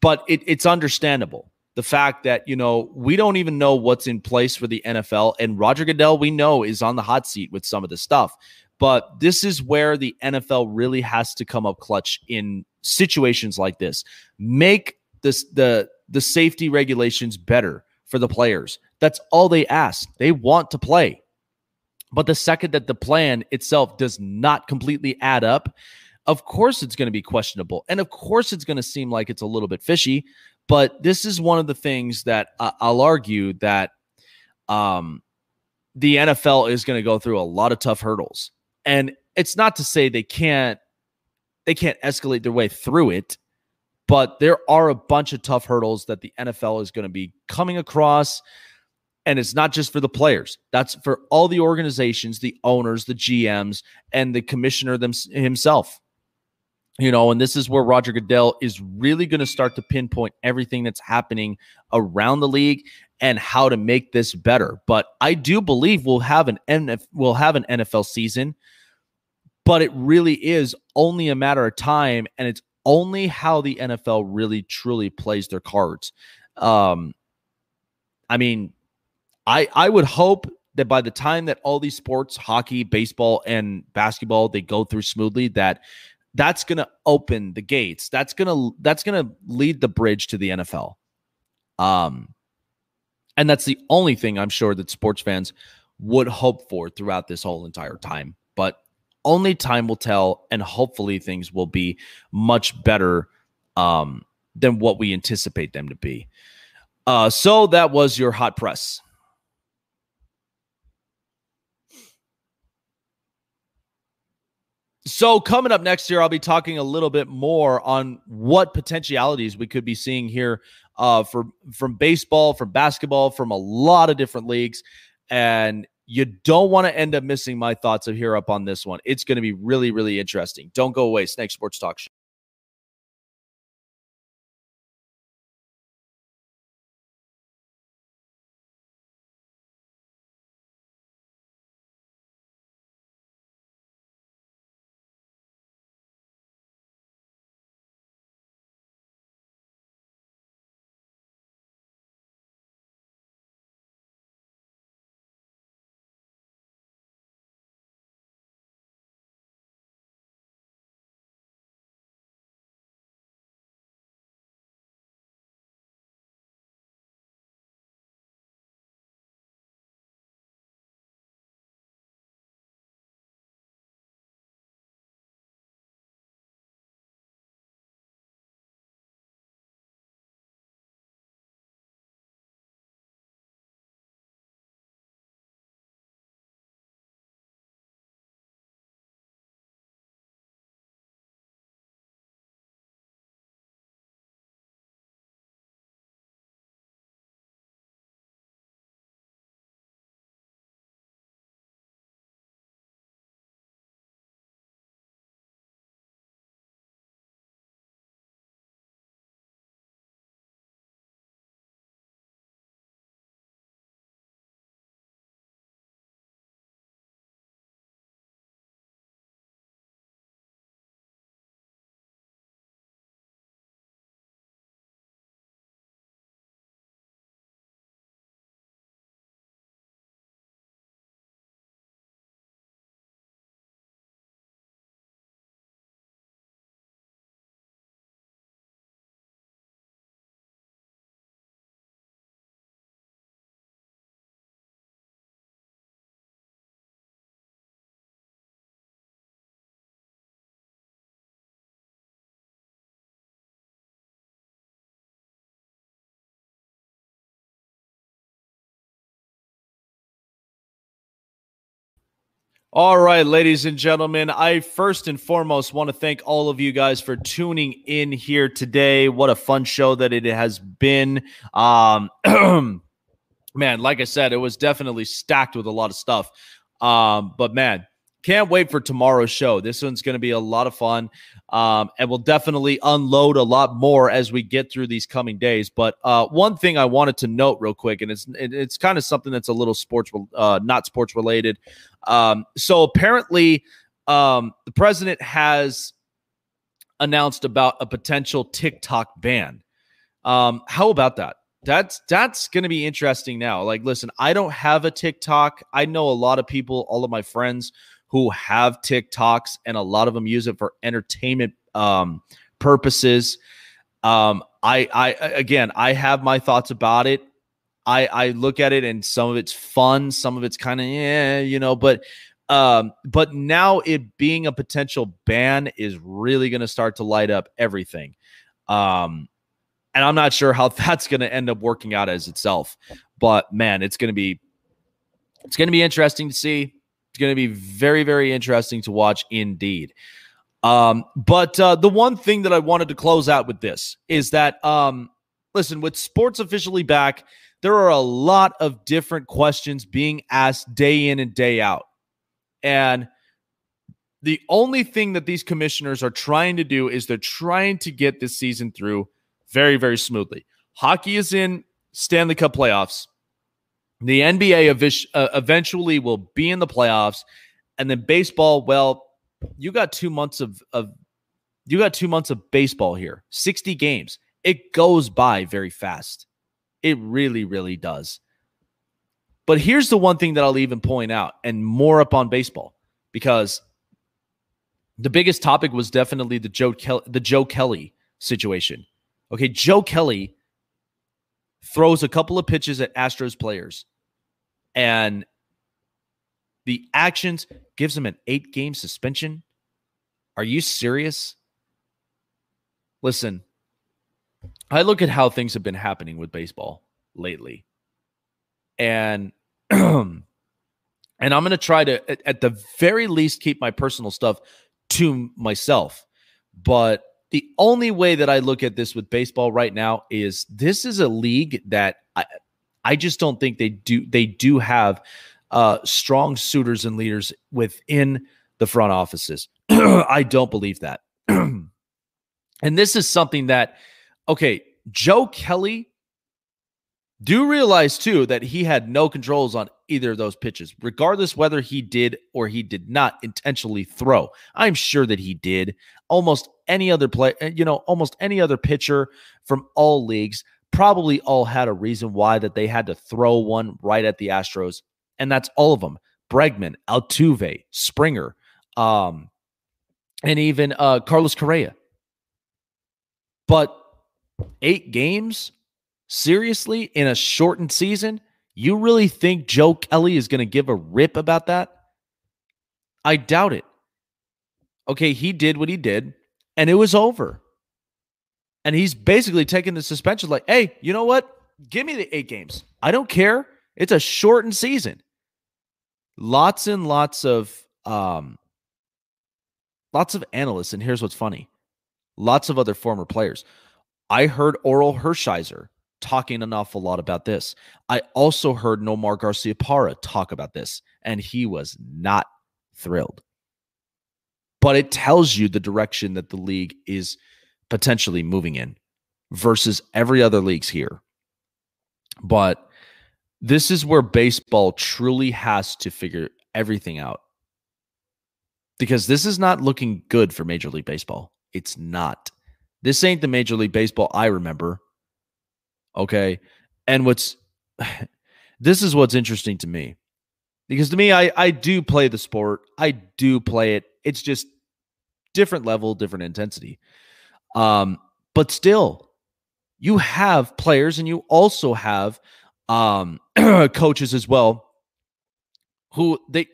but it, it's understandable the fact that you know we don't even know what's in place for the NFL and Roger Goodell we know is on the hot seat with some of the stuff. But this is where the NFL really has to come up clutch in situations like this. Make this the the safety regulations better for the players. That's all they ask. They want to play. But the second that the plan itself does not completely add up of course it's going to be questionable. And of course it's going to seem like it's a little bit fishy but this is one of the things that I'll argue that um, the NFL is going to go through a lot of tough hurdles. And it's not to say they can't they can't escalate their way through it, but there are a bunch of tough hurdles that the NFL is going to be coming across. And it's not just for the players. That's for all the organizations, the owners, the GMs, and the commissioner them, himself. You know, and this is where Roger Goodell is really going to start to pinpoint everything that's happening around the league and how to make this better. But I do believe we'll have an NF, we'll have an NFL season, but it really is only a matter of time, and it's only how the NFL really truly plays their cards. Um, I mean, I I would hope that by the time that all these sports, hockey, baseball, and basketball, they go through smoothly, that that's going to open the gates. That's going to that's going to lead the bridge to the NFL. Um and that's the only thing I'm sure that sports fans would hope for throughout this whole entire time. But only time will tell and hopefully things will be much better um than what we anticipate them to be. Uh so that was your hot press. So, coming up next year, I'll be talking a little bit more on what potentialities we could be seeing here uh, for from baseball, from basketball, from a lot of different leagues, and you don't want to end up missing my thoughts of here up on this one. It's going to be really, really interesting. Don't go away. Snake Sports Talk Show. All right, ladies and gentlemen, I first and foremost want to thank all of you guys for tuning in here today. What a fun show that it has been. Um, man, like I said, it was definitely stacked with a lot of stuff. Um, but man, can't wait for tomorrow's show. This one's going to be a lot of fun. Um, and we'll definitely unload a lot more as we get through these coming days. But uh, one thing I wanted to note real quick, and it's it, it's kind of something that's a little sports, uh, not sports related. Um, so apparently, um, the president has announced about a potential TikTok ban. Um, how about that? That's that's going to be interesting now. Like, listen, I don't have a TikTok. I know a lot of people, all of my friends who have TikToks, and a lot of them use it for entertainment um, purposes. Um, I, I again, I have my thoughts about it. I, I look at it, and some of it's fun, some of it's kind of yeah, you know, but um, but now it being a potential ban is really going to start to light up everything. Um, and I'm not sure how that's going to end up working out as itself. But man, it's going to be it's going to be interesting to see. It's going to be very very interesting to watch indeed. Um, but uh, the one thing that I wanted to close out with this is that um, listen, with sports officially back, there are a lot of different questions being asked day in and day out. And the only thing that these commissioners are trying to do is they're trying to get this season through very, very smoothly. Hockey is in Stanley Cup playoffs. The NBA uh, eventually will be in the playoffs. And then baseball, well, you got two months of, of you got two months of baseball here, 60 games. It goes by very fast. It really, really does. But here's the one thing that I'll even point out, and more up on baseball, because the biggest topic was definitely the Joe Kelly, the Joe Kelly situation. Okay, Joe Kelly throws a couple of pitches at Astros players, and the actions gives him an eight game suspension. Are you serious? Listen, I look at how things have been happening with baseball lately. And and I'm going to try to, at, at the very least, keep my personal stuff to myself. But the only way that I look at this with baseball right now is this is a league that I, I just don't think they do they do have uh, strong suitors and leaders within the front offices. I don't believe that. and this is something that okay, Joe Kelly do realize too that he had no controls on either of those pitches, regardless whether he did or he did not intentionally throw. I'm sure that he did. Almost any other play, you know, almost any other pitcher from all leagues probably all had a reason why that they had to throw one right at the Astros, and that's all of them: Bregman, Altuve, Springer, um, and even uh, Carlos Correa. But eight games Seriously, in a shortened season, you really think Joe Kelly is going to give a rip about that? I doubt it. Okay, he did what he did, and it was over. And he's basically taking the suspension like, hey, you know what? Give me the eight games. I don't care. It's a shortened season. Lots and lots of um lots of analysts, and here's what's funny. Lots of other former players. I heard Orel Hershiser talking an awful lot about this. I also heard Nomar Garciaparra talk about this, and he was not thrilled. But it tells you the direction that the league is potentially moving in versus every other league's here. But this is where baseball truly has to figure everything out. Because this is not looking good for Major League Baseball. It's not. This ain't the Major League Baseball I remember Okay. And what's this is what's interesting to me. Because to me, I, I do play the sport. I do play it. It's just different level, different intensity. Um, but still, you have players and you also have um coaches as well who they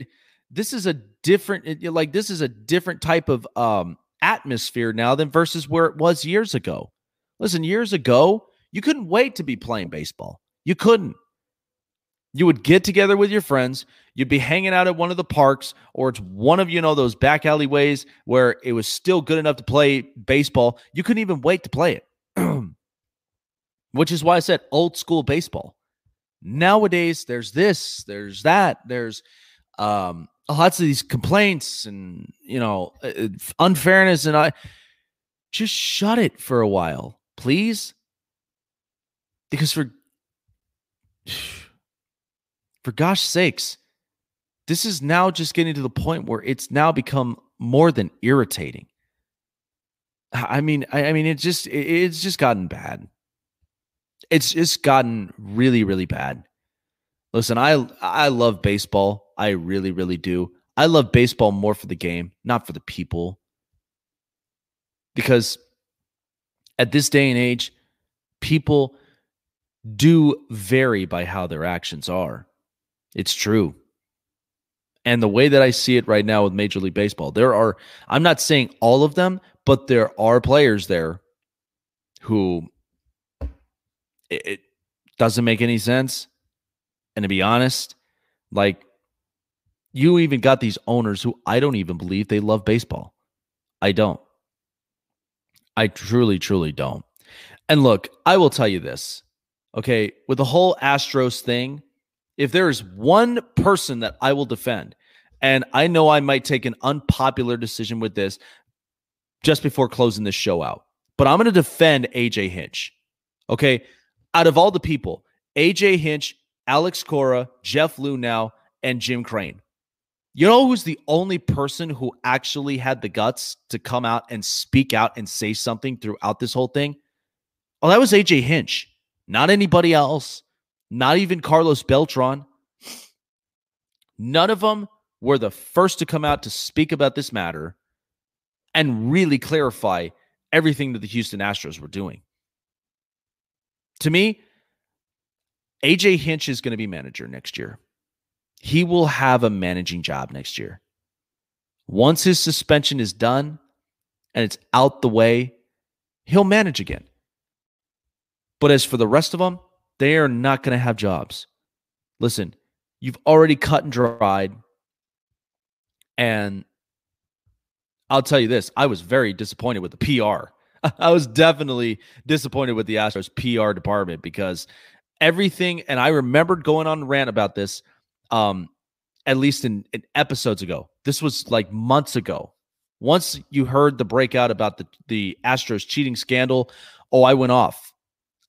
this is a different like this is a different type of um atmosphere now than versus where it was years ago. Listen, years ago, you couldn't wait to be playing baseball. You couldn't. You would get together with your friends. You'd be hanging out at one of the parks, or it's one of you know those back alleyways where it was still good enough to play baseball. You couldn't even wait to play it, which is why I said old school baseball. Nowadays, there's this, there's that, there's um, lots of these complaints and you know uh, uh, unfairness, and I just shut it for a while, please, because for for gosh sakes, this is now just getting to the point where it's now become more than irritating. I mean, I, I mean, it just it, it's just gotten bad. It's just gotten really, really bad. Listen, I I love baseball. I really, really do. I love baseball more for the game, not for the people. Because at this day and age, people do vary by how their actions are. It's true. And the way that I see it right now with Major League Baseball, there are, I'm not saying all of them, but there are players there who it, it doesn't make any sense. And to be honest, like you even got these owners who I don't even believe they love baseball. I don't. I truly, truly don't. And look, I will tell you this. Okay. With the whole Astros thing, if there is one person that I will defend, and I know I might take an unpopular decision with this just before closing this show out, but I'm going to defend AJ Hinch. Okay. Out of all the people, AJ Hinch, Alex Cora, Jeff Luhnow, and Jim Crane. You know who's the only person who actually had the guts to come out and speak out and say something throughout this whole thing? Oh, that was AJ Hinch, not anybody else, not even Carlos Beltran. None of them were the first to come out to speak about this matter and really clarify everything that the Houston Astros were doing. To me, AJ Hinch is going to be manager next year. He will have a managing job next year. Once his suspension is done and it's out the way, he'll manage again. But as for the rest of them, they are not going to have jobs. Listen, you've already cut and dried. And I'll tell you this I was very disappointed with the PR. I was definitely disappointed with the Astros PR department because everything, and I remembered going on rant about this, um, at least in, in episodes ago. This was like months ago. Once you heard the breakout about the the Astros cheating scandal, oh, I went off.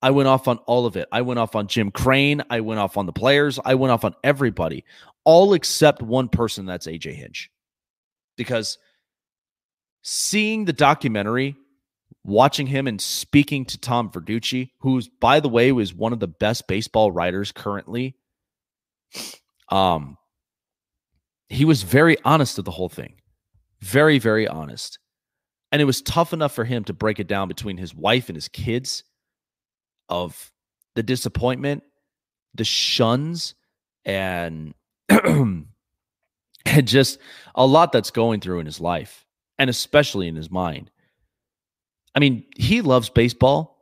I went off on all of it. I went off on Jim Crane. I went off on the players. I went off on everybody, all except one person. That's AJ Hinch, because seeing the documentary watching him and speaking to Tom Verducci, who's by the way was one of the best baseball writers currently. Um he was very honest of the whole thing. Very very honest. And it was tough enough for him to break it down between his wife and his kids of the disappointment, the shuns and just a lot that's going through in his life and especially in his mind I mean, he loves baseball.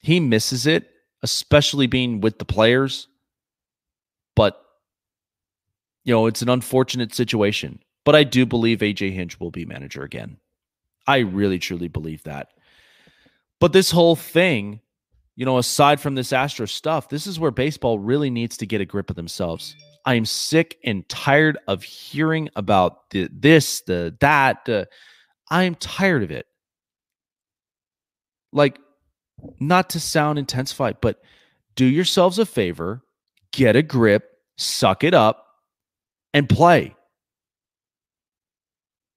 He misses it, especially being with the players. But, you know, it's an unfortunate situation. But I do believe AJ Hinch will be manager again. I really, truly believe that. But this whole thing, you know, aside from this Astro stuff, this is where baseball really needs to get a grip of themselves. I am sick and tired of hearing about the this, the that. Uh, I am tired of it like not to sound intensified, but do yourselves a favor, get a grip, suck it up, and play.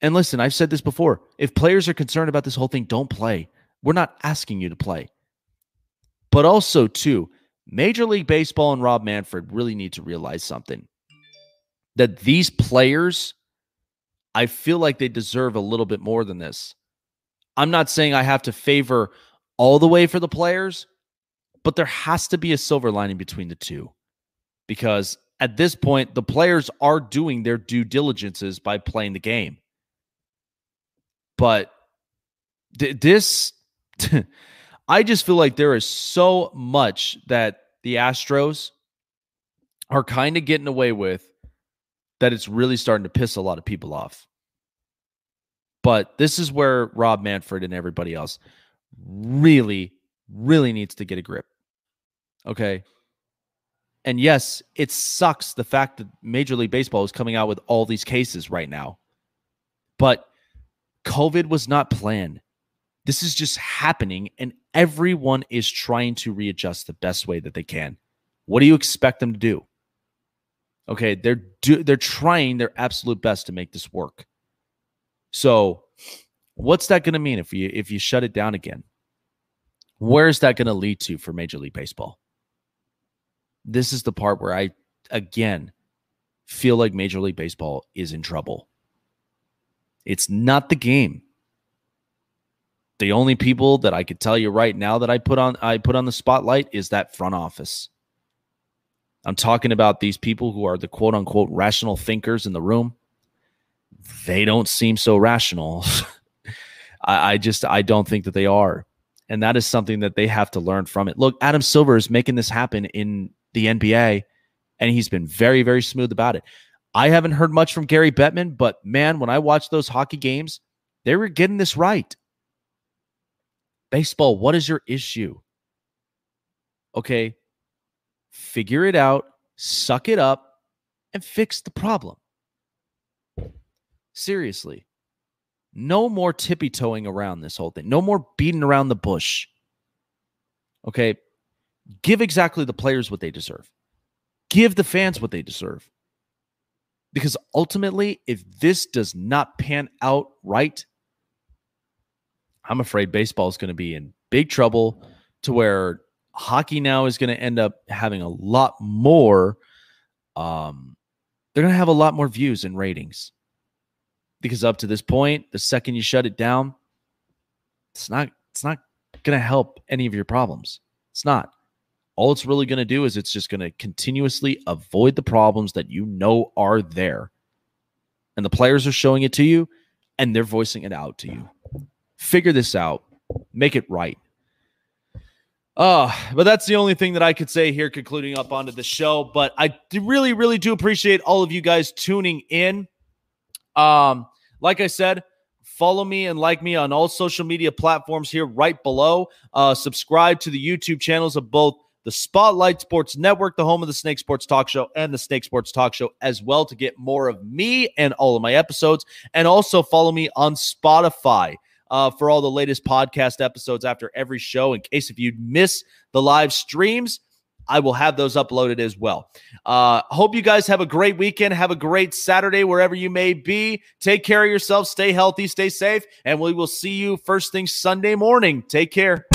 And listen, I've said this before. If players are concerned about this whole thing, don't play. We're not asking you to play. But also, too, Major League Baseball and Rob Manfred really need to realize something that these players, I feel like they deserve a little bit more than this. I'm not saying I have to favor all the way for the players, but there has to be a silver lining between the two because at this point, the players are doing their due diligences by playing the game. But th- this, I just feel like there is so much that the Astros are kind of getting away with that it's really starting to piss a lot of people off. But this is where Rob Manfred and everybody else really, really needs to get a grip. Okay. And yes, it sucks the fact that Major League Baseball is coming out with all these cases right now. But COVID was not planned. This is just happening, and everyone is trying to readjust the best way that they can. What do you expect them to do? Okay, they're do, they're trying their absolute best to make this work. So, what's that going to mean if you if you shut it down again? Where is that going to lead to for Major League Baseball? This is the part where I again feel like Major League Baseball is in trouble. It's not the game. The only people that I could tell you right now that I put on I put on the spotlight is that front office. I'm talking about these people who are the quote unquote rational thinkers in the room. They don't seem so rational. I, I, just I don't think that they are. And that is something that they have to learn from it. Look, Adam Silver is making this happen in the NBA, and he's been very, very smooth about it. I haven't heard much from Gary Bettman, but man, when I watched those hockey games, they were getting this right. Baseball, what is your issue? Okay, figure it out, suck it up, and fix the problem. Seriously. No more tippy toeing around this whole thing. No more beating around the bush. Okay. Give exactly the players what they deserve. Give the fans what they deserve. Because ultimately, if this does not pan out right, I'm afraid baseball is going to be in big trouble to where hockey now is going to end up having a lot more um they're going to have a lot more views and ratings because up to this point the second you shut it down it's not it's not going to help any of your problems it's not all it's really going to do is it's just going to continuously avoid the problems that you know are there. And the players are showing it to you and they're voicing it out to you. Figure this out, make it right. Uh, but that's the only thing that I could say here, concluding up onto the show. But I really, really do appreciate all of you guys tuning in. Um, like I said, follow me and like me on all social media platforms here right below. Uh, subscribe to the YouTube channels of both the Spotlight Sports Network, the home of the Snake Sports Talk Show, and the Snake Sports Talk Show as well to get more of me and all of my episodes. And also follow me on Spotify uh, for all the latest podcast episodes after every show. In case if you miss the live streams, I will have those uploaded as well. Uh, hope you guys have a great weekend. Have a great Saturday wherever you may be. Take care of yourself. Stay healthy. Stay safe. And we will see you first thing Sunday morning. Take care.